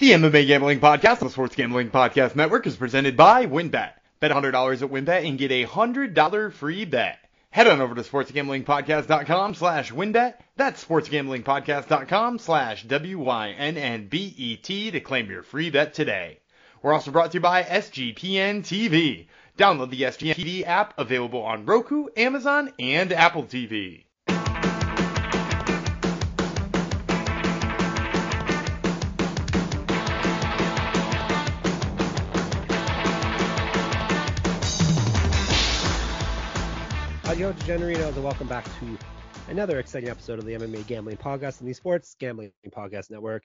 The MMA Gambling Podcast, the Sports Gambling Podcast Network, is presented by WynnBET. Bet $100 at WynnBET and get a $100 free bet. Head on over to sportsgamblingpodcast.com slash winbet. That's sportsgamblingpodcast.com slash W-Y-N-N-B-E-T to claim your free bet today. We're also brought to you by SGPN TV. Download the SGPN TV app available on Roku, Amazon, and Apple TV. Audio Degenerinos, and welcome back to another exciting episode of the MMA Gambling Podcast and the Sports Gambling Podcast Network.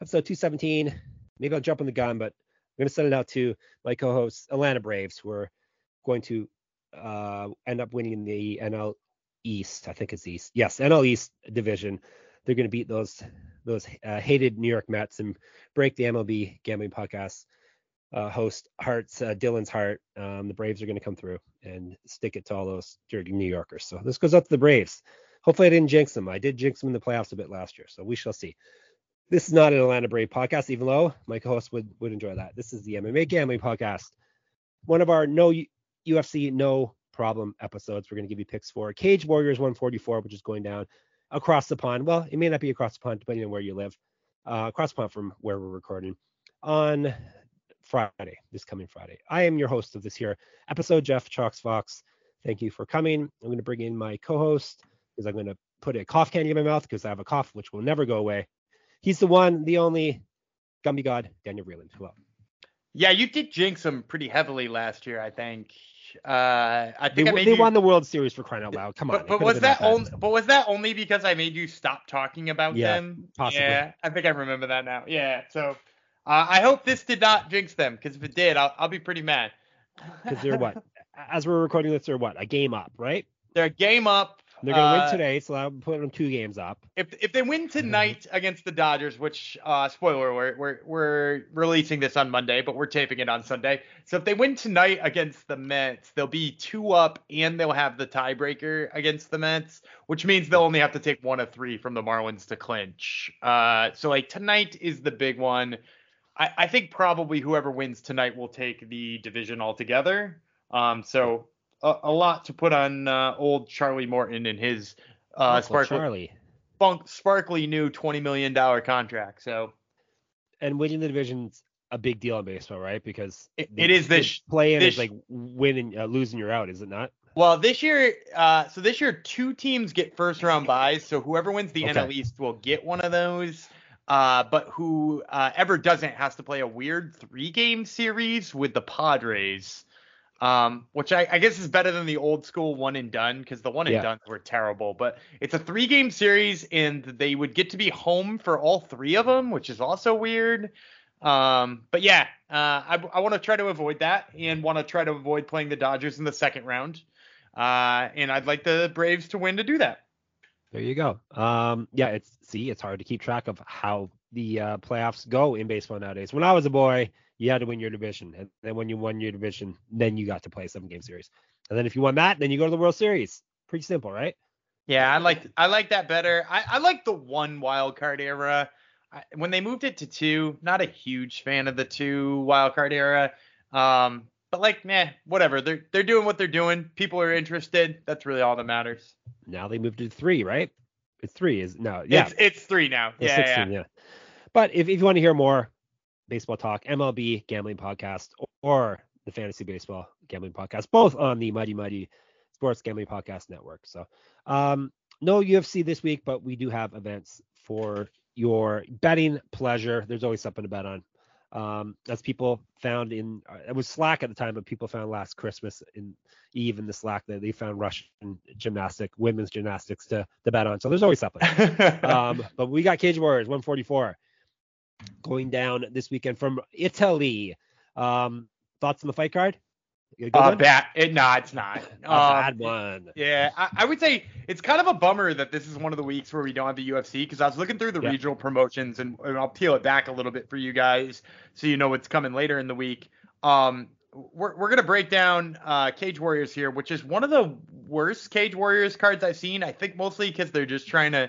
Episode 217. Maybe I'll jump on the gun, but I'm going to send it out to my co-hosts, Atlanta Braves, who are going to uh, end up winning the NL East. I think it's East. Yes, NL East division. They're going to beat those those uh, hated New York Mets and break the MLB Gambling Podcast uh, host Hearts uh, Dylan's heart. Um, the Braves are going to come through and stick it to all those dirty New Yorkers. So this goes out to the Braves. Hopefully I didn't jinx them. I did jinx them in the playoffs a bit last year, so we shall see. This is not an Atlanta Brave podcast, even though my co-host would would enjoy that. This is the MMA Gambling Podcast. One of our no UFC no problem episodes. We're going to give you picks for Cage Warriors 144, which is going down across the pond. Well, it may not be across the pond depending on where you live. Uh, across the pond from where we're recording on Friday, this coming Friday. I am your host of this here episode, Jeff Chalks Fox. Thank you for coming. I'm going to bring in my co-host because I'm going to put a cough candy in my mouth because I have a cough which will never go away. He's the one, the only Gumby God, Daniel Vreeland. Hello. Yeah, you did jinx him pretty heavily last year, I think. Uh, I think They, I they you, won the World Series for crying out loud. Come on. But, but was been that only? But was that only because I made you stop talking about Yeah, them? possibly. Yeah, I think I remember that now. Yeah. So uh, I hope this did not jinx them, because if it did, I'll, I'll be pretty mad. Because they're what? As we're recording this, they're what? A game up, right? They're a game up. They're gonna uh, win today, so I'm putting them two games up. If if they win tonight against the Dodgers, which uh, spoiler alert, we're we're releasing this on Monday, but we're taping it on Sunday. So if they win tonight against the Mets, they'll be two up and they'll have the tiebreaker against the Mets, which means they'll only have to take one of three from the Marlins to clinch. Uh, so like tonight is the big one. I, I think probably whoever wins tonight will take the division altogether. Um, so a, a lot to put on uh, old Charlie Morton and his uh, sparkly Charlie. funk, sparkly new twenty million dollar contract. So And winning the division's a big deal in baseball, right? Because It- is the this- play in this- is like winning, uh, losing, you're out, is it not? well, this year, uh, so this year two teams get first round buys. So whoever wins the Okay. NL East will get one of those. Uh, but who uh, ever doesn't has to play a weird three game series with the Padres. Um, which I, I guess is better than the old school one and done because the one and Yeah. done were terrible. But it's a three game series and they would get to be home for all three of them, which is also weird. Um, but yeah, uh, I, I want to try to avoid that and want to try to avoid playing the Dodgers in the second round. Uh, and I'd like the Braves to win to do that. There you go. Um, yeah, it's see, it's hard to keep track of how the uh, playoffs go in baseball nowadays. When I was a boy, you had to win your division, and then when you won your division, then you got to play a seven game series. And then if you won that, then you go to the World Series. Pretty simple, right? Yeah, I like I like that better. I, I like the one wild card era. I, when they moved it to two, not a huge fan of the two wild card era. Um, but like, nah, whatever. They're they're doing what they're doing. People are interested. That's really all that matters. Now they moved to three, right? It's three, is no, yeah, It's it's three now. it's Yeah, 16, yeah. yeah. But if, if you want to hear more baseball talk, MLB gambling podcast or the fantasy baseball gambling podcast, both on the Mighty Mighty Sports Gambling Podcast Network. So, um, no UFC this week, but we do have events for your betting pleasure. There's always something to bet on. Um, as people found in uh, it was Slack at the time, but people found last Christmas in Eve in the Slack that they found Russian gymnastic, women's gymnastics to to bet on. So there's always something. um, but we got Cage Warriors 144 going down this weekend from Italy. Um, thoughts on the fight card? You got a good uh, bad. It, nah, it's not. A Um, bad one. Yeah, I, I would say it's kind of a bummer that this is one of the weeks where we don't have the UFC because I was looking through the Yeah. regional promotions and, and I'll peel it back a little bit for you guys so you know what's coming later in the week. Um, we're we're gonna break down uh, Cage Warriors here, which is one of the worst Cage Warriors cards I've seen. I think mostly because they're just trying to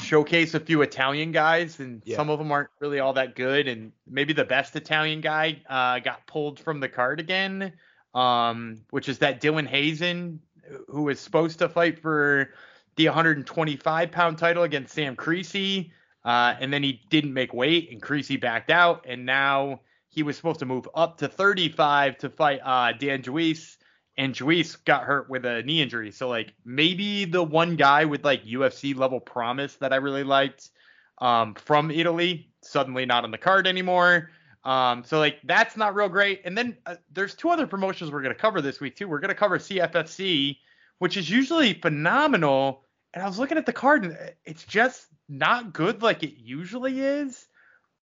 showcase a few Italian guys, and Yeah. some of them aren't really all that good. And maybe the best Italian guy uh, got pulled from the card again, um, which is that Dylan Hazen, who was supposed to fight for the 125 pound title against Sam Creasey, uh, and then he didn't make weight, and Creasey backed out, and now he was supposed to move up to 35 to fight uh, Dan Joyce and Joyce got hurt with a knee injury. So like maybe the one guy with like UFC level promise that I really liked um, from Italy suddenly not on the card anymore. Um, so like that's not real great. And then uh, there's two other promotions we're gonna cover this week too. We're gonna cover CFFC, which is usually phenomenal. And I was looking at the card and it's just not good like it usually is.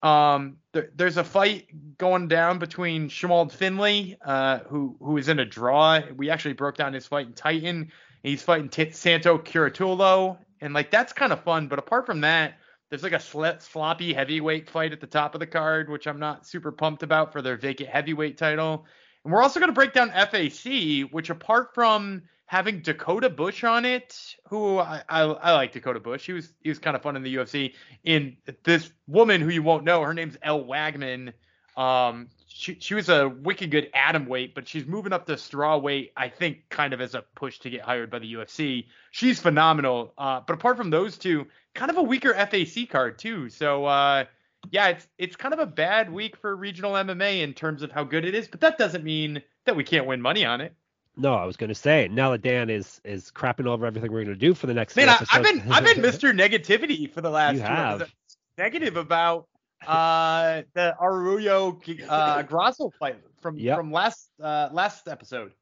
Um, there, there's a fight going down between Shimald Finley, uh, who who is in a draw. We actually broke down his fight in Titan. He's fighting T- Santo Curatolo, and like that's kind of fun. But apart from that, there's like a sl- sloppy heavyweight fight at the top of the card, which I'm not super pumped about for their vacant heavyweight title. And we're also going to break down FAC, which apart from having Dakota Bush on it, who I, I, I like Dakota Bush. He was he was kind of fun in the UFC. In this woman who you won't know, her name's Elle Wagman. Um, she she was a wicked good atom weight, but she's moving up to straw weight. I think kind of as a push to get hired by the UFC. She's phenomenal. Uh, but apart from those two, kind of a weaker FAC card too. So uh, yeah, it's it's kind of a bad week for regional MMA in terms of how good it is. But that doesn't mean that we can't win money on it. No, I was going to say now that Dan is is crapping over everything we're going to do for the next. Man, I, I've been I've been Mr. Negativity for the last You two have. negative about uh the Arroyo uh Grasso fight from Yep. from last uh last episode.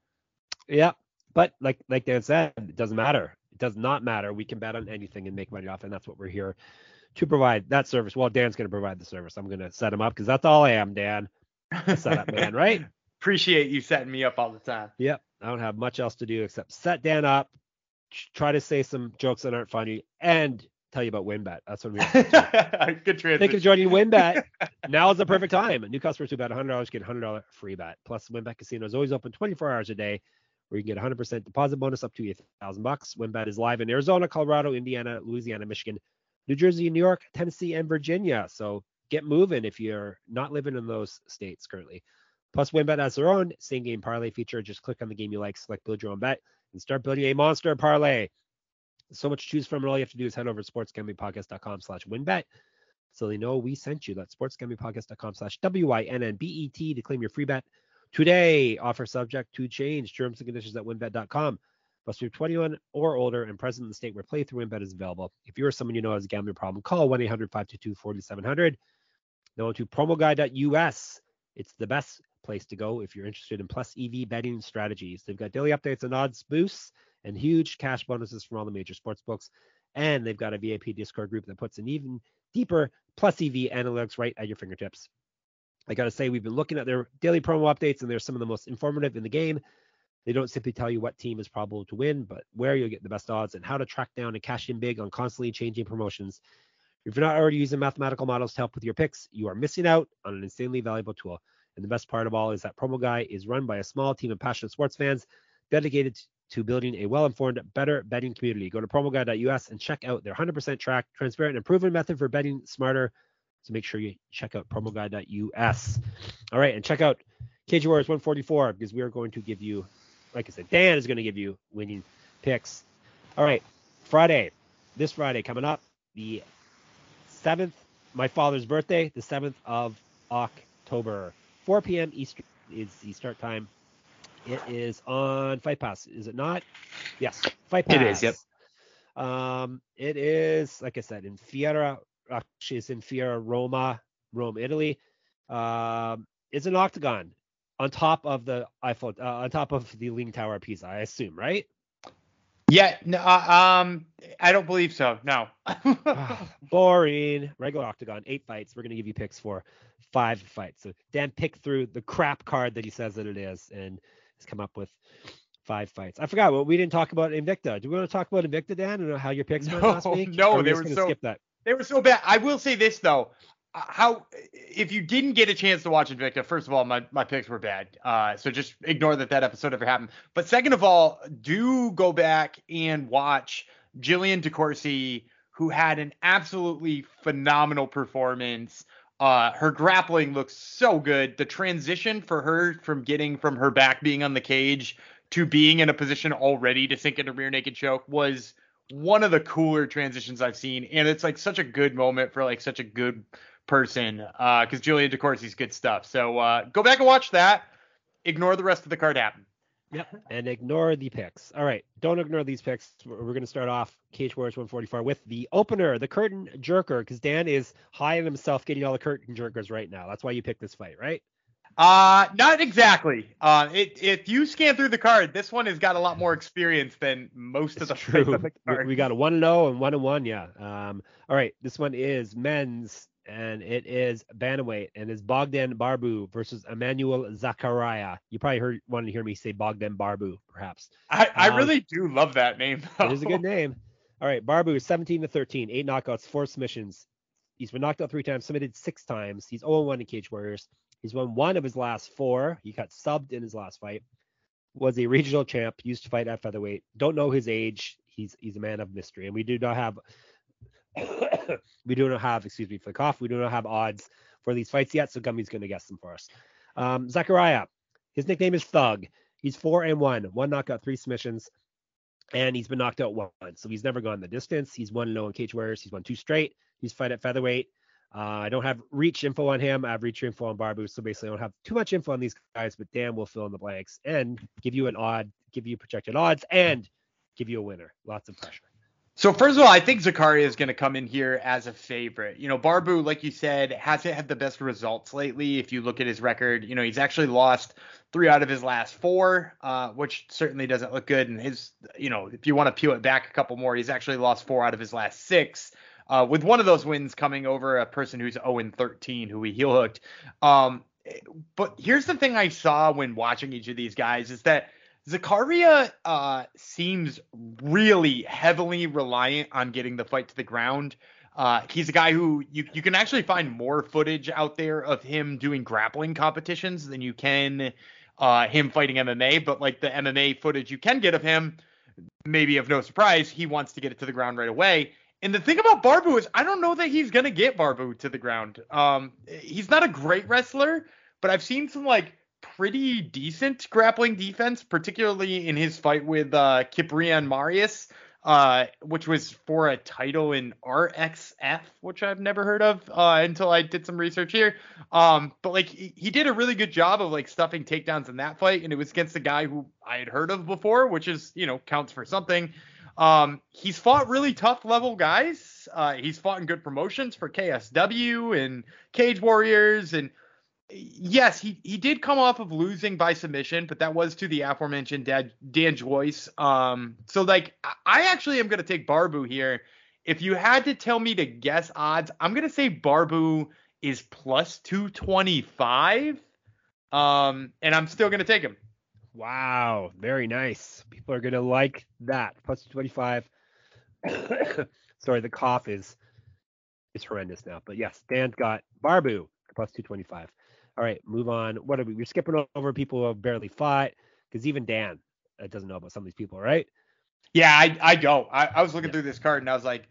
Yeah, but like like Dan said, it doesn't matter. It does not matter. We can bet on anything and make money off, and that's what we're here to provide that service. Well, Dan's going to provide the service. I'm going to set him up because that's all I am, Dan. A setup man, right? Appreciate you setting me up all the time. Yep. I don't have much else to do except set Dan up, try to say some jokes that aren't funny, and tell you about WynnBET. That's what we. Good Thank you for transition. joining WynnBET. now is the perfect time. New customers who bet $100 get $100 free bet. Plus, WynnBET Casino is always open 24 hours a day, where you can get 100% deposit bonus up to 8,000 bucks. WynnBET is live in Arizona, Colorado, Indiana, Louisiana, Michigan, New Jersey, New York, Tennessee, and Virginia. So get moving if you're not living in those states currently. Plus, WynnBET has their own same game parlay feature. Just click on the game you like, select build your own bet, and start building a monster parlay. So much to choose from, and all you have to do is head over to sportsgamblingpodcast.com slash winbet so they know we sent you. That's sportsgamblingpodcast.com slash W-I-N-N-B-E-T to claim your free bet today. Offer subject to change. Terms and conditions at winbet.com. Must be 21 or older and present in the state where playthrough WynnBET is available. If you or someone you know has a gambling problem, call 1-800-522-4700. Now on to promoguy.us. It's the best place to go if you're interested in plus EV betting strategies. They've got daily updates and odds boosts and huge cash bonuses from all the major sports books. And they've got a VIP Discord group that puts an even deeper plus EV analytics right at your fingertips. I got to say, we've been looking at their daily promo updates, and they're some of the most informative in the game. They don't simply tell you what team is probable to win, but where you'll get the best odds and how to track down and cash in big on constantly changing promotions. If you're not already using mathematical models to help with your picks, you are missing out on an insanely valuable tool. And the best part of all is that Promo Guy is run by a small team of passionate sports fans dedicated to building a well-informed, better betting community. Go to promoguy.us and check out their 100% track, transparent, and proven method for betting smarter. So make sure you check out promoguy.us. All right, and check out Cage Warriors 144 because we are going to give you, like I said, Dan is going to give you winning picks. All right, Friday, this Friday coming up, the 7th, my father's birthday, the 7th of October. 4 p.m. Eastern is the start time. It is on Fight Pass, is it not? Yes, Fight Pass. It is, yep. Um, it is, like I said, in Fiera, actually, it's in Fiera Roma, Rome, Italy. Um, it's an octagon on top of the Eiffel, uh, on top of the Leaning Tower of Pisa, I assume, right? Yeah, no, uh, um, I don't believe so. No. Boring. Regular octagon, eight fights. We're gonna give you picks for five fights. So Dan picked through the crap card that he says that it is, and has come up with five fights. I forgot what we didn't talk about Invicta. Do we want to talk about Invicta, Dan, and how your picks went last week? no, we they were so- skip that. They were so bad. I will say this though. uh, How if you didn't get a chance to watch Invicta, first of all, my, my picks were bad. Uh, so just ignore that that episode ever happened. But second of all, do go back and watch Jillian DeCourcy, who had an absolutely phenomenal performance. Uh, her grappling looks so good. The transition for her from getting from her back being on the cage to being in a position already to sink into rear naked choke was one of the cooler transitions I've seen, and it's like such a good moment for like such a good person because uh, Julia DeCourcy's good stuff. So uh, go back and watch that. Ignore the rest of the card happen. Yep, and ignore the picks. All right, don't ignore these picks. We're going to start off Cage Warriors 144 with the opener, the curtain jerker, because Dan is high on himself getting all the curtain jerkers right now. That's why you picked this fight, right? Uh, not exactly. Uh, it, if you scan through the card, this one has got a lot more experience than most it's of the true. The card. We got a one and zero and one and one. Yeah. Um. All right. This one is men's, and it is bantamweight, and it's Bogdan Barbu versus Emmanuel Zakaria. You probably heard wanted to hear me say Bogdan Barbu, perhaps. I, I um, really do love that name. Though. It is a good name. All right. Barbu is 17 to 13, eight knockouts, four submissions. He's been knocked out three times, submitted six times. He's 0-1 in Cage Warriors. He's won one of his last four. He got subbed in his last fight. Was a regional champ. Used to fight at featherweight. Don't know his age. He's he's a man of mystery, and we do not have we do not have excuse me for the cough. We do not have odds for these fights yet. So Gummy's going to guess them for us. Um, Zachariah, his nickname is Thug. He's four and one, one knockout, three submissions, and he's been knocked out once. So he's never gone the distance. He's won no in cage warriors. He's won two straight. He's fight at featherweight. Uh, I don't have reach info on him. I have reach info on Barbu, so basically I don't have too much info on these guys, but Dan will fill in the blanks and give you an odd, give you projected odds, and give you a winner. Lots of pressure. So first of all, I think Zakaria is going to come in here as a favorite. You know, Barbu, like you said, hasn't had the best results lately. If you look at his record, you know, he's actually lost three out of his last four, uh, which certainly doesn't look good. And his, you know, if you want to peel it back a couple more, he's actually lost four out of his last six uh, with one of those wins coming over a person who's 0 13 who he heel hooked. Um, but here's the thing I saw when watching each of these guys is that Zakaria uh, seems really heavily reliant on getting the fight to the ground. Uh, he's a guy who you, you can actually find more footage out there of him doing grappling competitions than you can uh, him fighting MMA. But like the MMA footage you can get of him, maybe of no surprise, he wants to get it to the ground right away. And the thing about Barbu is I don't know that he's gonna get Barbu to the ground. Um, he's not a great wrestler, but I've seen some like pretty decent grappling defense, particularly in his fight with uh, Kiprian Marius, uh, which was for a title in RXF, which I've never heard of uh, until I did some research here. Um, but like he, did a really good job of like stuffing takedowns in that fight, and it was against a guy who I had heard of before, which is you know counts for something. Um, he's fought really tough level guys. Uh, he's fought in good promotions for KSW and Cage Warriors, and yes, he he did come off of losing by submission, but that was to the aforementioned Dan, Dan Joyce. Um, so like I actually am gonna take Barbu here. If you had to tell me to guess odds, I'm gonna say Barbu is plus 225. Um, and I'm still gonna take him. Wow, very nice. People are gonna like that. Plus 225. Sorry, the cough is is horrendous now. But yes, Dan's got Barbu plus 225. All right, move on. What are we? We're skipping over people who have barely fought because even Dan uh, doesn't know about some of these people, right? Yeah, I I don't. I, I was looking yeah. through this card and I was like,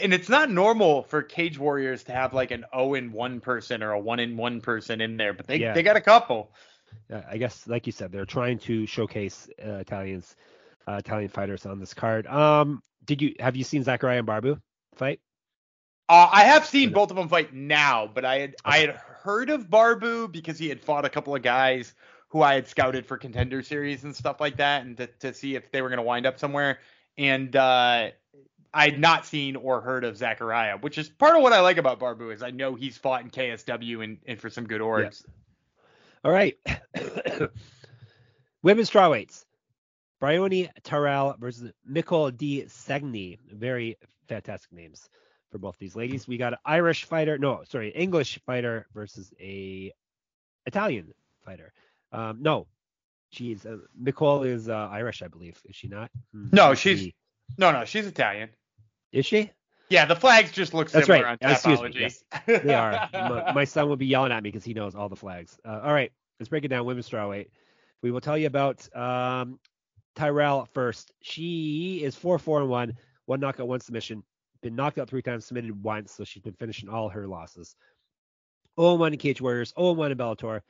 and it's not normal for Cage Warriors to have like an 0 in 1 person or a 1 in 1 person in there, but they yeah. they got a couple. I guess, like you said, they're trying to showcase uh, Italians, uh, Italian fighters on this card. Um, did you have you seen Zachariah and Barbu fight? Uh, I have seen both of them fight now, but I had okay. I had heard of Barbu because he had fought a couple of guys who I had scouted for contender series and stuff like that, and to, to see if they were going to wind up somewhere. And uh, I had not seen or heard of Zachariah, which is part of what I like about Barbu is I know he's fought in KSW and, and for some good orgs. Yeah. All right. Women's strawweights. Bryony Tyrell versus Nicole D. Segni. Very fantastic names for both these ladies. We got an Irish fighter, no, sorry, English fighter versus a Italian fighter. Um, no, she's uh, Nicole is uh, Irish, I believe. Is she not? Hmm. No, she's no, no, she's Italian. Is she? Yeah, the flags just look That's similar right. on Excuse Me, yes. they are. my, my, son will be yelling at me because he knows all the flags. Uh, all right, let's break it down. Women's strawweight. We will tell you about um, Tyrell first. She is four four and one, one knockout, one submission. Been knocked out three times, submitted once, so she's been finishing all her losses. 0-1 in Cage Warriors, 0-1 in Bellator,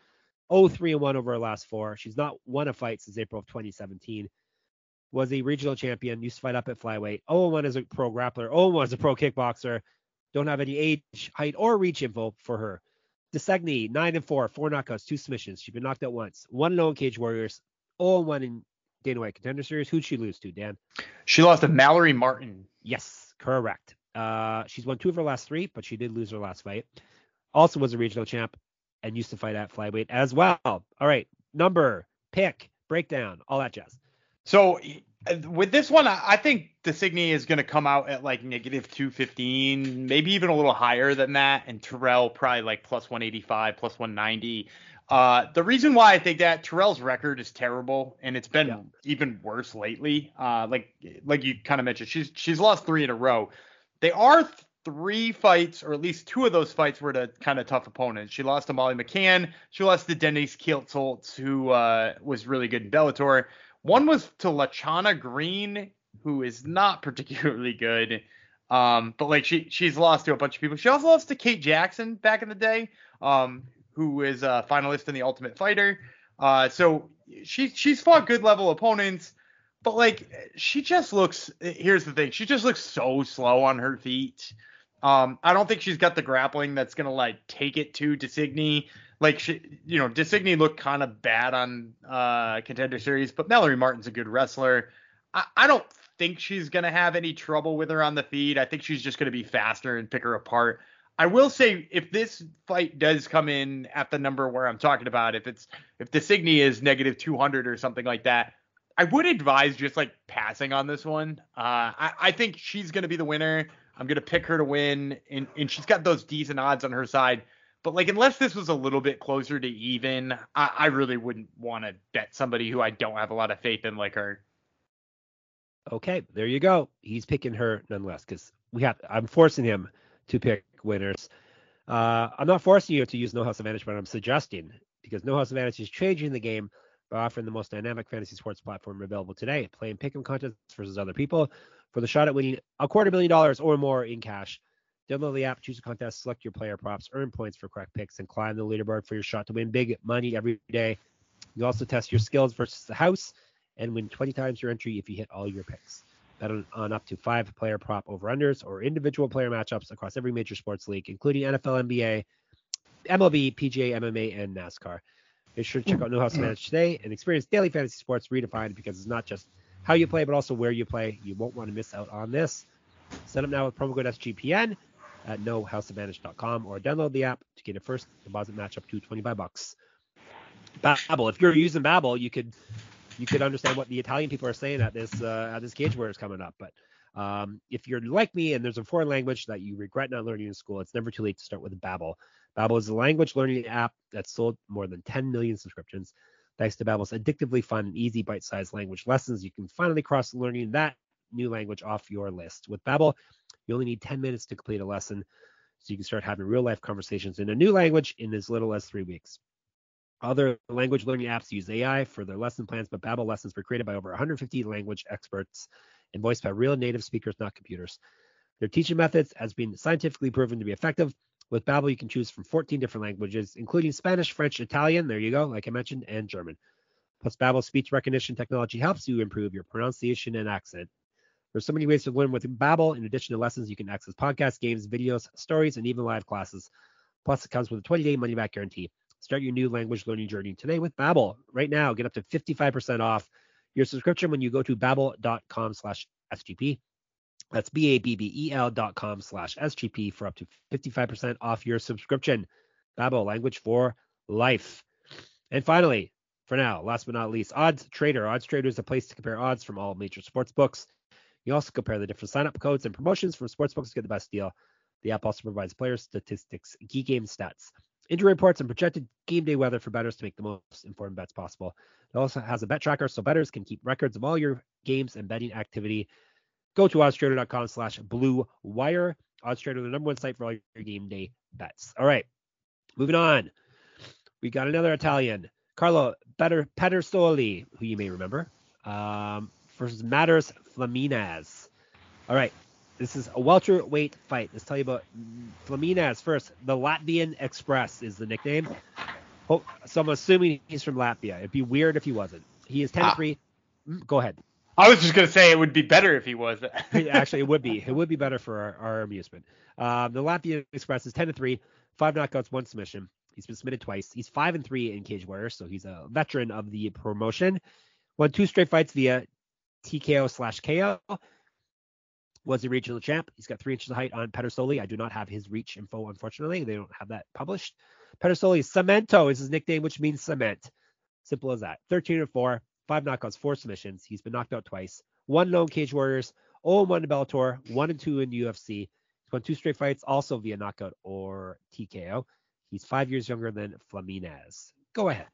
0-3 1 over her last four. She's not won a fight since April of 2017. Was a regional champion, used to fight up at flyweight. 0-1 as a pro grappler, 0-1 as a pro kickboxer. Don't have any age, height, or reach info for her. DeSegni, 9 and 4, four knockouts, two submissions. She's been knocked out once. 1 0 in Cage Warriors, 0 1 in Dana White Contender Series. Who'd she lose to, Dan? She lost to Mallory Martin. Yes, correct. Uh, she's won two of her last three, but she did lose her last fight. Also was a regional champ and used to fight at flyweight as well. All right, number, pick, breakdown, all that jazz. So with this one, I think DeSigny is going to come out at like negative 215, maybe even a little higher than that, and Tyrell probably like plus 185, plus 190. Uh, the reason why I think that Tyrell's record is terrible, and it's been yeah. even worse lately. Uh, like like you kind of mentioned, she's she's lost three in a row. They are three fights, or at least two of those fights were to kind of tough opponents. She lost to Molly McCann. She lost to Denise Kielholtz, who uh, was really good in Bellator. One was to Lachana Green, who is not particularly good. Um, but like she she's lost to a bunch of people. She also lost to Kate Jackson back in the day, um, who is a finalist in the Ultimate Fighter. Uh, so she she's fought good level opponents, but like she just looks. Here's the thing, she just looks so slow on her feet. Um, I don't think she's got the grappling that's gonna like take it to Designy like she, you know, Designy looked kind of bad on uh, contender series, but Mallory Martin's a good wrestler. I, I don't think she's gonna have any trouble with her on the feed. I think she's just gonna be faster and pick her apart. I will say if this fight does come in at the number where I'm talking about, if it's if Designy is negative 200 or something like that, I would advise just like passing on this one. Uh, I, I think she's gonna be the winner. I'm gonna pick her to win, and and she's got those decent odds on her side. But like, unless this was a little bit closer to even, I, I really wouldn't want to bet somebody who I don't have a lot of faith in like her. Okay, there you go. He's picking her nonetheless because we have. I'm forcing him to pick winners. Uh, I'm not forcing you to use No House Advantage, but I'm suggesting because No House Advantage is changing the game by offering the most dynamic fantasy sports platform available today. Playing pick'em contests versus other people for the shot at winning a quarter million dollars or more in cash. Download the app, choose a contest, select your player props, earn points for correct picks, and climb the leaderboard for your shot to win big money every day. You also test your skills versus the house and win 20 times your entry if you hit all your picks. Bet on, on up to five player prop over unders or individual player matchups across every major sports league, including NFL, NBA, MLB, PGA, MMA, and NASCAR. Make sure to check out No House Advantage today and experience daily fantasy sports redefined because it's not just how you play, but also where you play. You won't want to miss out on this. Set up now with promo code SGPN at nohouseadvantage.com or download the app to get a first deposit match up to 25 bucks. Babbel. If you're using Babbel, you could you could understand what the Italian people are saying at this uh, at this cage it's coming up. But um, if you're like me and there's a foreign language that you regret not learning in school, it's never too late to start with Babbel. Babbel is a language learning app that's sold more than 10 million subscriptions. Thanks to Babbel's addictively fun and easy bite-sized language lessons, you can finally cross learning that new language off your list. With Babbel, you only need 10 minutes to complete a lesson, so you can start having real life conversations in a new language in as little as three weeks. Other language learning apps use AI for their lesson plans, but Babbel lessons were created by over 150 language experts and voiced by real native speakers, not computers. Their teaching methods has been scientifically proven to be effective. With Babbel, you can choose from 14 different languages, including Spanish, French, Italian, there you go, like I mentioned, and German. Plus, Babbel's speech recognition technology helps you improve your pronunciation and accent. There's so many ways to learn with Babbel. In addition to lessons, you can access podcasts, games, videos, stories, and even live classes. Plus, it comes with a 20-day money-back guarantee. Start your new language learning journey today with Babbel. Right now, get up to 55% off your subscription when you go to babbel.com slash SGP. That's B-A-B-B-E-L dot com slash SGP for up to 55% off your subscription. Babbel, language for life. And finally, for now, last but not least, Odds Trader. Odds Trader is a place to compare odds from all major sports books. You also compare the different sign-up codes and promotions from sportsbooks to get the best deal. The app also provides player statistics, key game stats, injury reports, and projected game day weather for bettors to make the most informed bets possible. It also has a bet tracker so bettors can keep records of all your games and betting activity. Go to oddstrader.com slash blue wire. Oddstrader, the number one site for all your game day bets. All right, moving on. We got another Italian, Carlo Better Pedersoli, who you may remember. Um, versus Matters Flamines. All right. This is a welterweight fight. Let's tell you about Flamines first. The Latvian Express is the nickname. Oh, so I'm assuming he's from Latvia. It'd be weird if he wasn't. He is 10 ah. 3. Mm, go ahead. I was just gonna say it would be better if he was. Actually, it would be. It would be better for our, our amusement. Um, the Latvian Express is 10 to 3, five knockouts, one submission. He's been submitted twice. He's five and three in Cage Warriors, so he's a veteran of the promotion. Won two straight fights via TKO slash KO. Was a regional champ. He's got three inches of height on Pedersoli. I do not have his reach info, unfortunately. They don't have that published. Pedersoli Cemento is his nickname, which means cement. Simple as that. 13 and 4, five knockouts, four submissions. He's been knocked out twice. One known Cage Warriors, 0 1 in Bellator, 1 and 2 in UFC. He's won two straight fights, also via knockout or TKO. He's five years younger than Flamines. Go ahead.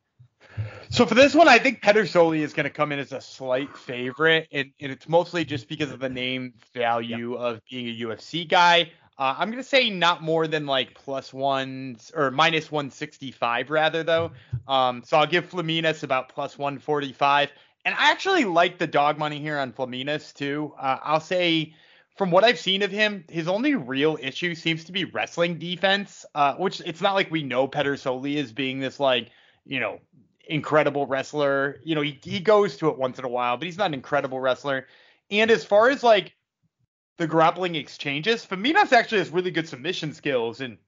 So for this one, I think Pedersoli is going to come in as a slight favorite, and, and it's mostly just because of the name value yep. of being a UFC guy. Uh, I'm going to say not more than like plus one or minus 165 rather though. Um, so I'll give Flamines about plus 145. And I actually like the dog money here on Flamines too. Uh, I'll say from what I've seen of him, his only real issue seems to be wrestling defense, uh, which it's not like we know Pedersoli as being this like, you know, incredible wrestler. You know, he, he goes to it once in a while, but he's not an incredible wrestler. And as far as like the grappling exchanges, Flamines actually has really good submission skills and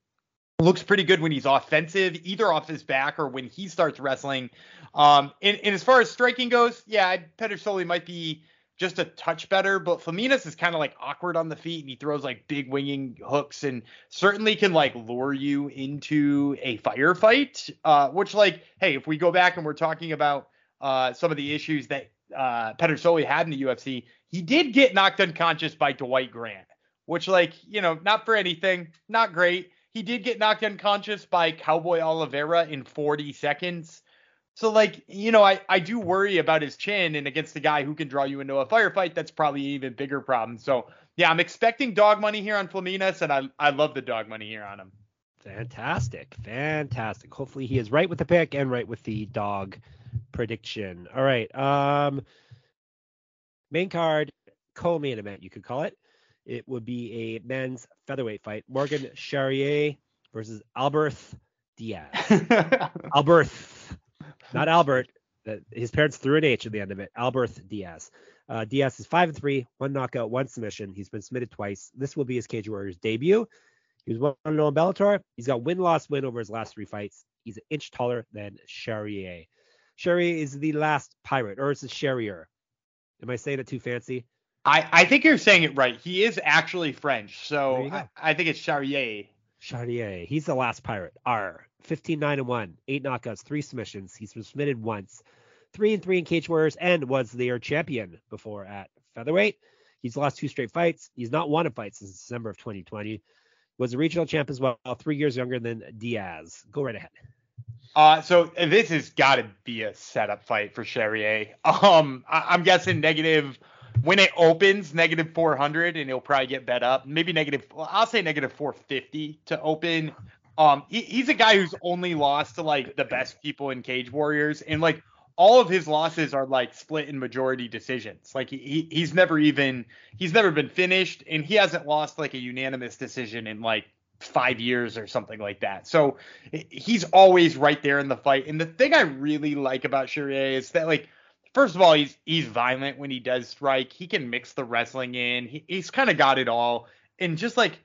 looks pretty good when he's offensive, either off his back or when he starts wrestling. Um, and, and as far as striking goes, yeah, Pedersoli might be just a touch better, but Flamines is kind of like awkward on the feet and he throws like big winging hooks and certainly can like lure you into a firefight. Uh, which like, hey, if we go back and we're talking about uh, some of the issues that uh, Pedersoli had in the UFC, he did get knocked unconscious by Dwight Grant, which like, you know, not for anything, not great. He did get knocked unconscious by Cowboy Oliveira in 40 seconds. So like, you know, I, I do worry about his chin and against the guy who can draw you into a firefight, that's probably an even bigger problem. So yeah, I'm expecting dog money here on Flamines, and I I love the dog money here on him. Fantastic. Fantastic. Hopefully he is right with the pick and right with the dog prediction. All right. Um main card, co-main event, you could call it. It would be a men's featherweight fight. Morgan Charrier versus Albert Diaz. Albert not Albert. His parents threw an H at the end of it. Albert Diaz. Uh, Diaz is five and three, one knockout, one submission. He's been submitted twice. This will be his Cage Warriors debut. He was one and zero in Bellator. He's got win loss win over his last three fights. He's an inch taller than Charrier. Charrier is the last pirate, or is it Charrier? Am I saying it too fancy? I, I think you're saying it right. He is actually French, so I, I, think it's Charrier. Charrier. He's the last pirate. R. 15 9 and 1, eight knockouts, three submissions. He's been submitted once, three and three in Cage Warriors, and was their champion before at featherweight. He's lost two straight fights. He's not won a fight since December of 2020. Was a regional champ as well, three years younger than Diaz. Go right ahead. Uh, so this has got to be a setup fight for Charrier. Um, I- am guessing negative when it opens, negative 400, and he'll probably get bet up. Maybe negative, I'll say negative 450 to open. Um, he, he's a guy who's only lost to like the best people in Cage Warriors, and like all of his losses are like split in majority decisions. Like he, he's never even he's never been finished, and he hasn't lost like a unanimous decision in like five years or something like that. So he's always right there in the fight. And the thing I really like about Charrier is that like first of all he's he's violent when he does strike. He can mix the wrestling in. He, he's kind of got it all. And just like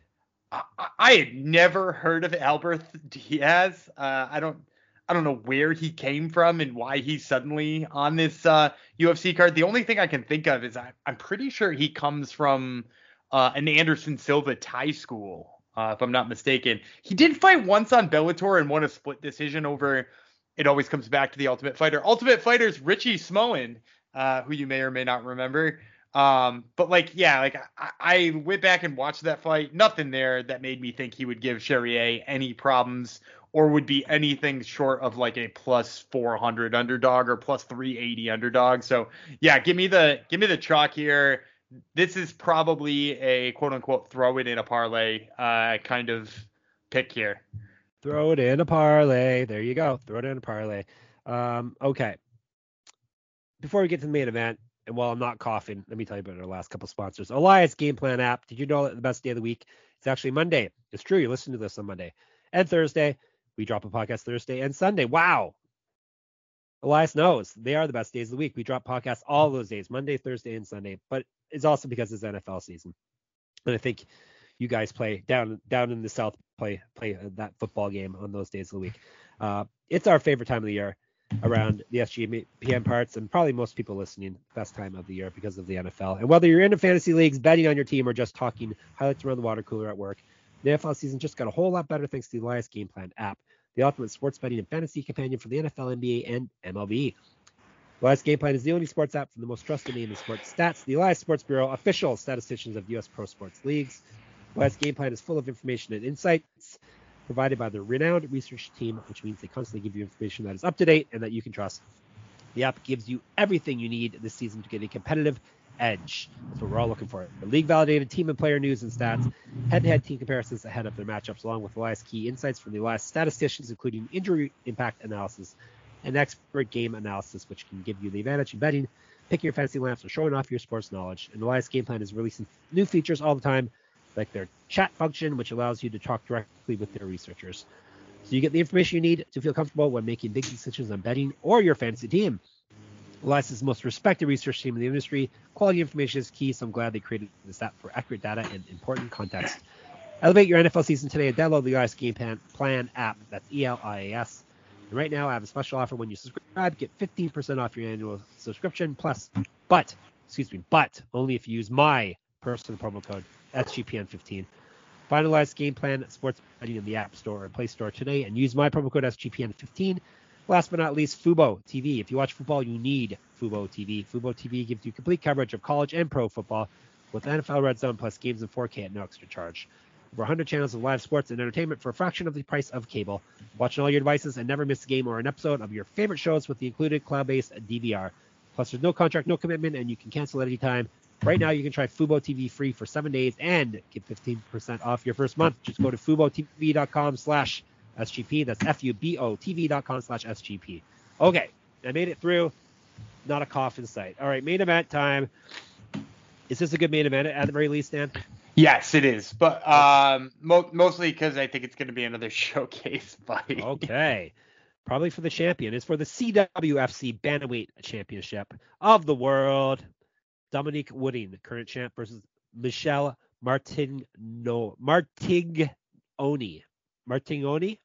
I, had never heard of Albert Diaz. Uh, I don't I don't know where he came from and why he's suddenly on this uh, UFC card. The only thing I can think of is I, am pretty sure he comes from uh, an Anderson Silva Thai school, uh, if I'm not mistaken. He did fight once on Bellator and won a split decision over. It always comes back to the Ultimate Fighter. Ultimate Fighter's Richie Smoen, uh, who you may or may not remember. Um, but like, yeah, like I, I, went back and watched that fight. Nothing there that made me think he would give Charrier any problems or would be anything short of like a plus 400 underdog or plus 380 underdog. So yeah, give me the give me the chalk here. This is probably a quote unquote throw it in a parlay uh, kind of pick here. Throw it in a parlay. There you go. Throw it in a parlay. Um, okay. Before we get to the main event, And while I'm not coughing, let me tell you about our last couple sponsors. Elias Game Plan app. Did you know that the best day of the week is actually Monday? It's true. You listen to this on Monday and Thursday. We drop a podcast Thursday and Sunday. Wow. Elias knows they are the best days of the week. We drop podcasts all those days, Monday, Thursday, and Sunday. But it's also because it's NFL season, and I think you guys play down down in the South play play that football game on those days of the week. Uh, it's our favorite time of the year around the SGPN parts, and probably most people listening, best time of the year because of the NFL. And whether you're into fantasy leagues, betting on your team, or just talking highlights around the water cooler at work, the NFL season just got a whole lot better thanks to the Elias Game Plan app, the ultimate sports betting and fantasy companion for the NFL, NBA, and MLB. Elias Game Plan is the only sports app from the most trusted name in sports stats, the Elias Sports Bureau, official statisticians of U.S. pro sports leagues. Elias Game Plan is full of information and insights provided by their renowned research team, which means they constantly give you information that is up to date and that you can trust. The app gives you everything you need this season to get a competitive edge. That's what we're all looking for. The league validated team and player news and stats, head to head team comparisons ahead of their matchups, along with Elias key insights from the Elias statisticians, including injury impact analysis and expert game analysis, which can give you the advantage in betting, picking your fantasy lamps, or showing off your sports knowledge. And the Elias Game Plan is releasing new features all the time like their chat function, which allows you to talk directly with their researchers. So you get the information you need to feel comfortable when making big decisions on betting or your fantasy team. Elias most respected research team in the industry. Quality information is key, so I'm glad they created this app for accurate data and important context. Elevate your NFL season today and download the Elias Game Plan, Plan app. That's E-L-I-A-S. And right now, I have a special offer when you subscribe. Get 15% off your annual subscription plus, but, excuse me, but only if you use my personal promo code SGPN15. Finalize game plan sports betting in the App Store and Play Store today and use my promo code SGPN15. Last but not least, Fubo TV. If you watch football, you need Fubo TV. Fubo TV gives you complete coverage of college and pro football with NFL Red Zone plus games in 4K at no extra charge. Over 100 channels of live sports and entertainment for a fraction of the price of cable. Watch on all your devices and never miss a game or an episode of your favorite shows with the included cloud-based DVR. Plus, there's no contract, no commitment, and you can cancel at any time. Right now, you can try Fubo TV free for seven days and get 15% off your first month. Just go to FuboTV.com slash SGP. That's F-U-B-O TV.com slash SGP. Okay, I made it through. Not a cough in sight. All right, main event time. Is this a good main event at the very least, Dan? Yes, it is, but um, mo- mostly because I think it's going to be another showcase fight. Okay. Probably for the champion. It's for the CWFC Bantamweight Championship of the world. Dominique Wooding, the current champ, versus Michelle Martignoni. Martignoni?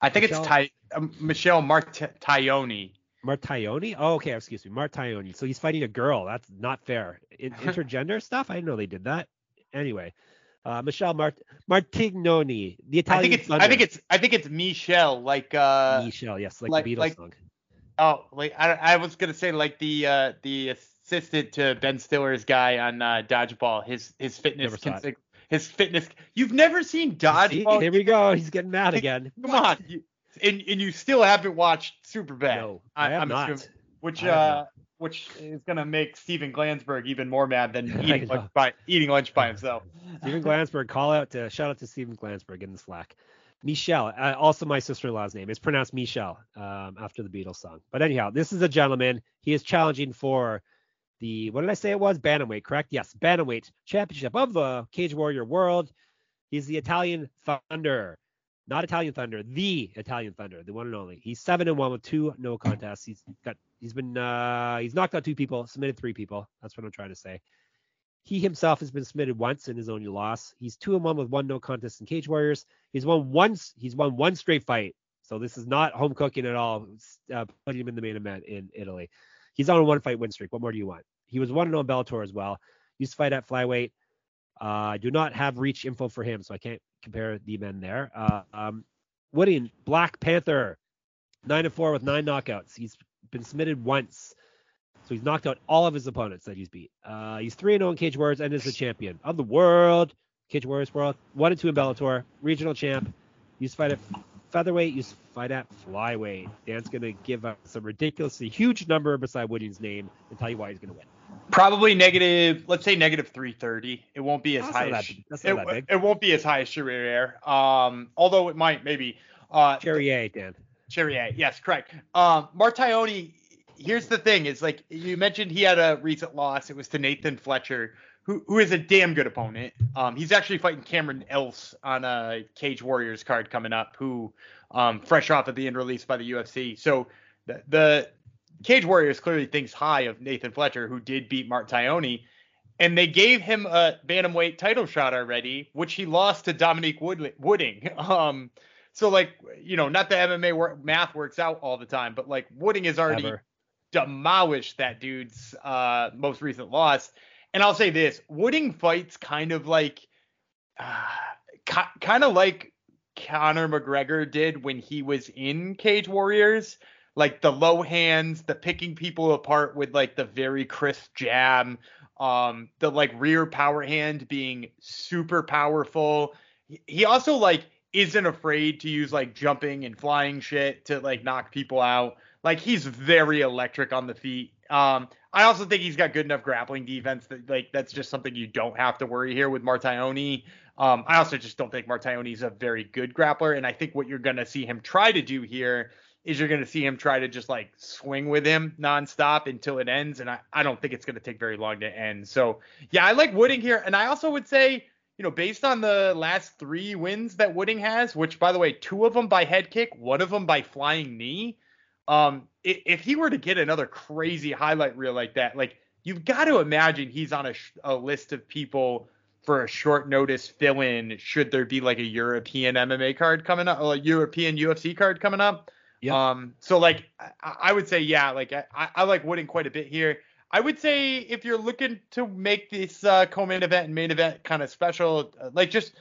I think Michelle? it's Ty, um, Michelle Martignoni. Martignoni? Oh, okay. Excuse me. Martignoni. So he's fighting a girl. That's not fair. In, intergender stuff? I didn't know they did that. Anyway, uh, Michelle Mart- Martignoni, the Italian. I think it's. Thunder. I think it's. I think it's Michelle, like. uh Michelle, yes, like, like the Beatles like, song. Oh, like I, I was gonna say like the uh the assistant to Ben Stiller's guy on uh, Dodgeball. His his fitness his fitness. You've never seen Dodgeball? See, here we go. He's getting mad again. Come on. You, and and you still haven't watched Superbad. No, I, I am not. Assuming, which uh which is gonna make Steven Glansberg even more mad than eating lunch by eating lunch by himself. Steven Glansberg, call out to shout out to Steven Glansberg in the Slack. Michelle, uh, also my sister-in-law's name. It's pronounced Michelle um, after the Beatles song. But anyhow, this is a gentleman. He is challenging for the what did I say it was? Bantamweight, correct? Yes, Bantamweight Championship of the Cage Warrior World. He's the Italian Thunder, not Italian Thunder, the Italian Thunder, the one and only. He's seven and one with two no contests. He's got he's been uh he's knocked out two people, submitted three people. That's what I'm trying to say. He himself has been submitted once in his only loss. He's two and one with one no contest in Cage Warriors. He's won once. He's won one straight fight. So this is not home cooking at all. Uh, putting him in the main event in Italy. He's on a one fight win streak. What more do you want? He was one and on Bellator as well. Used to fight at flyweight. Uh, do not have reach info for him, so I can't compare the men there. Uh, um, Wooding, Black Panther, nine and four with nine knockouts. He's been submitted once, so he's knocked out all of his opponents that he's beat. Uh, he's three and zero oh in Cage Warriors and is the champion of the world. Cage Warriors World, one and two in Bellator, regional champ. Used to fight at featherweight, used to fight at flyweight. Dan's gonna give us a ridiculously huge number beside Wooding's name and tell you why he's gonna win. Probably negative. Let's say negative 330. It won't be as that's high. As, that, it. It won't be as high as Charrier. Um, although it might maybe. Uh, Charrier, Dan. Charrier, yes, correct. Um, here's the thing: is like you mentioned, he had a recent loss. It was to Nathan Fletcher, who who is a damn good opponent. Um, he's actually fighting Cameron Else on a Cage Warriors card coming up, who um fresh off of being released by the UFC. So the, the Cage Warriors clearly thinks high of Nathan Fletcher, who did beat Mark Tioni, and they gave him a bantamweight title shot already, which he lost to Dominique Wood- Wooding. Um, so like you know, not the MMA work, math works out all the time, but like Wooding has already Ever. demolished that dude's uh, most recent loss. And I'll say this: Wooding fights kind of like, uh, ki- kind of like Conor McGregor did when he was in Cage Warriors, like the low hands, the picking people apart with like the very crisp jab, um, the like rear power hand being super powerful. He- also like isn't afraid to use like jumping and flying shit to like knock people out. Like he's very electric on the feet. Um, I also think he's got good enough grappling defense that like that's just something you don't have to worry here with Martioni. Um, I also just don't think Martioni is a very good grappler, and I think what you're gonna see him try to do here is you're gonna see him try to just like swing with him nonstop until it ends, and I, I don't think it's gonna take very long to end. So yeah, I like Wooding here, and I also would say you know, based on the last three wins that Wooding has, which by the way, two of them by head kick, one of them by flying knee. Um, if he were to get another crazy highlight reel like that, like you've got to imagine he's on a, sh- a list of people for a short notice fill in should there be like a European MMA card coming up, or a European UFC card coming up. Yep. Um, so like I, I would say, yeah, like I, I like Wooding quite a bit here. I would say if you're looking to make this uh, co-main event and main event kind of special, uh, like just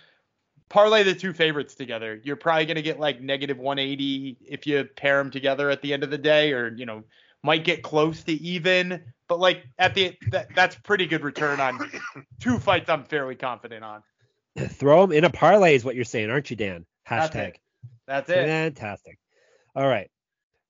parlay the two favorites together. You're probably gonna get like negative 180 if you pair them together at the end of the day, or you know might get close to even. But like at the that, that's pretty good return on two fights. I'm fairly confident on. Throw them in a parlay is what you're saying, aren't you, Dan? That's Hashtag. it. That's it. Fantastic. All right.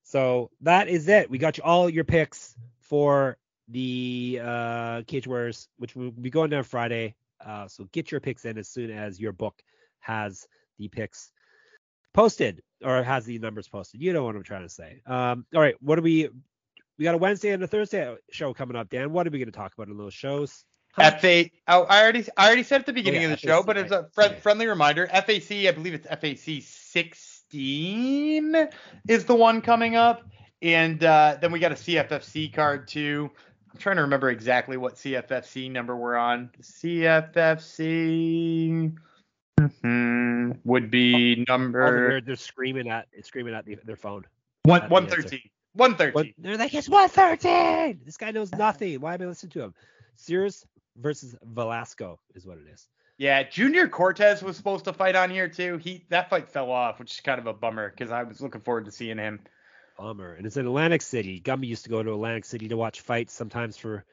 So that is it. We got you all your picks for the uh, Cage Warriors, which will be going down Friday. Uh, so get your picks in as soon as your book has the picks posted or has the numbers posted. You know what I'm trying to say. Um, all right. What do we? We got a Wednesday and a Thursday show coming up, Dan. What are we going to talk about in those shows? Huh? FA. Oh, I already I already said at the beginning yeah, of the show, but as a Okay. friendly reminder, FAC, I believe it's FAC 16 is the one coming up, and uh, then we got a CFFC card too. I'm trying to remember exactly what CFFC number we're on. CFFC mhm, would be All the number they're, screaming at screaming at the, their phone. one one thirteen. One thirteen. They're like, it's 113. This guy knows nothing. Why am I listening to him? Sears versus Velasco is what it is. Yeah, Junior Cortez was supposed to fight on here too. He that fight fell off, which is kind of a bummer because I was looking forward to seeing him. Bummer. And it's in Atlantic City. Gumby used to go to Atlantic City to watch fights sometimes for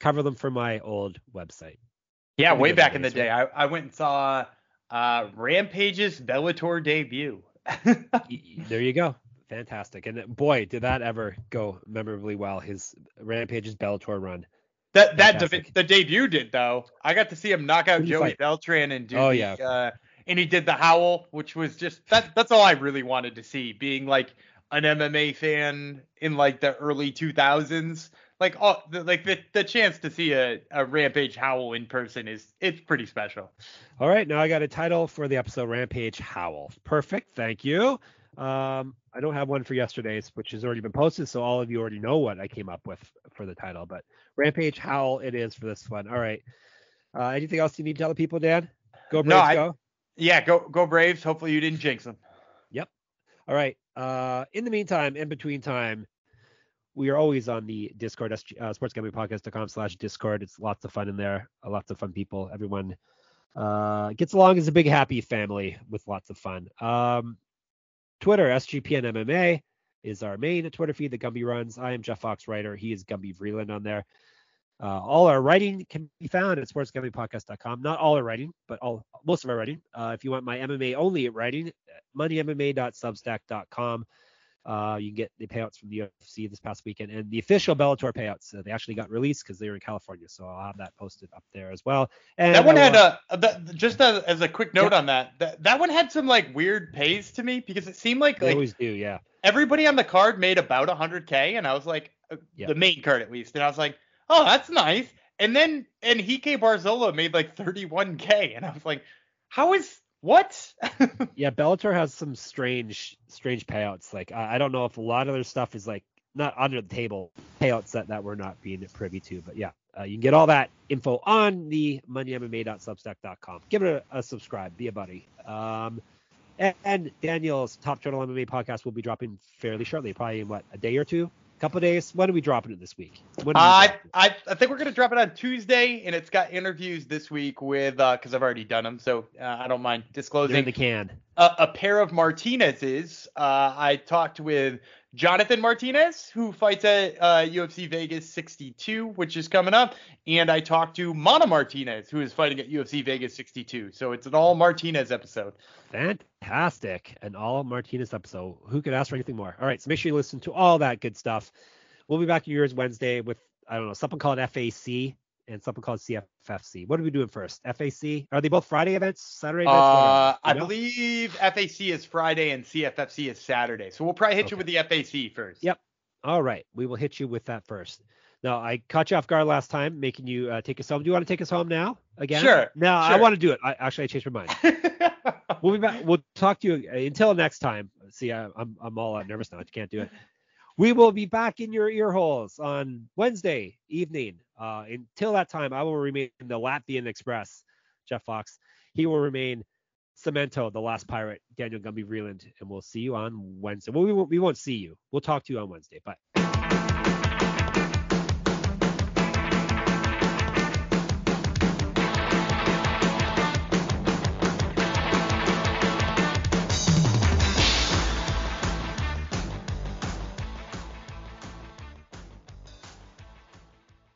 cover them for my old website. Yeah, Pretty way back in the days, day, I, I went and saw uh, Rampage's Bellator debut. There you go. Fantastic. And boy, did that ever go memorably well. His Rampage's Bellator run. That that de- the debut did though. I got to see him knock out Joey fight? Beltran and do Oh, the, yeah. uh, and he did the howl, which was just that that's all I really wanted to see. Being like an MMA fan in like the early 2000s, like the, like the the chance to see a, a Rampage howl in person is it's pretty special. All right, now I got a title for the episode Rampage Howl. Perfect, thank you. Um, I don't have one for yesterday's, which has already been posted, so all of you already know what I came up with for the title. But Rampage Howl it is for this one. All right. Uh, anything else you need to tell the people, Dan? Go No, Braves, I- go. Yeah, go go Braves. Hopefully you didn't jinx them. Yep. All right. Uh, in the meantime, in between time, we are always on the Discord, uh, sportsgamblingpodcast.com slash Discord. It's lots of fun in there. Uh, lots of fun people. Everyone uh, gets along as a big happy family with lots of fun. Um, Twitter, SGPN MMA is our main Twitter feed that Gumby runs. I am Jeff Fox Writer. He is Gumby Vreeland on there. Uh, all our writing can be found at sportsgamblingpodcast.com. Not all our writing, but all most of our writing. Uh, if you want my MMA only writing, moneymma.substack.com. Uh, you can get the payouts from the UFC this past weekend and the official Bellator payouts. Uh, they actually got released because they were in California, so I'll have that posted up there as well. And That one had a, the, just as, as a quick note on that, that that one had some like weird pays to me because it seemed like They like always do, yeah. everybody on the card made about 100k, and I was like, uh, Yep. the main card at least, and I was like, oh, that's nice. And then and Enrique Barzola made like 31k, and I was like, how is what? Yeah, Bellator has some strange, strange payouts. Like I, I don't know if a lot of their stuff is like not under the table payouts that, that we're not being privy to. But yeah, uh, you can get all that info on the moneymma.substack.com. Give it a, a subscribe, be a buddy. Um, and, and Daniel's Top Turtle MMA podcast will be dropping fairly shortly, probably in what a day or two, couple of days. When are we dropping it this week? We I? I I think we're gonna drop it on Tuesday, and it's got interviews this week with uh, because I've already done them, so uh, I don't mind They're disclosing. in the can. a, a pair of Martinez's. Uh, I talked with Jonathan Martinez, who fights at uh, UFC Vegas 62, which is coming up, and I talked to Mana Martinez, who is fighting at UFC Vegas 62. So it's an all Martinez episode. Fantastic. An all Martinez episode. Who could ask for anything more? All right, so make sure you listen to all that good stuff. We'll be back to yours Wednesday with I don't know, something called FAC and something called CFFC. What are we doing first? FAC? Are they both Friday events? Saturday events? Uh, I know? believe FAC is Friday and CFFC is Saturday. So we'll probably hit you with the FAC first. Yep. All right, we will hit you with that first. Now, I caught you off guard last time, making you uh, take us home. Do you want to take us home now again? Sure, No, I want to do it. I, actually, I changed my mind. We'll be back. We'll talk to you uh, until next time. See, I, I'm I'm all uh, nervous now. I can't do it. We will be back in your ear holes on Wednesday evening. Uh, until that time, I will remain the Latvian Express, Jeff Fox. He will remain Cemento, the last pirate, Daniel Gumby Vreeland, and we'll see you on Wednesday. Well, we won't, we won't see you. We'll talk to you on Wednesday, but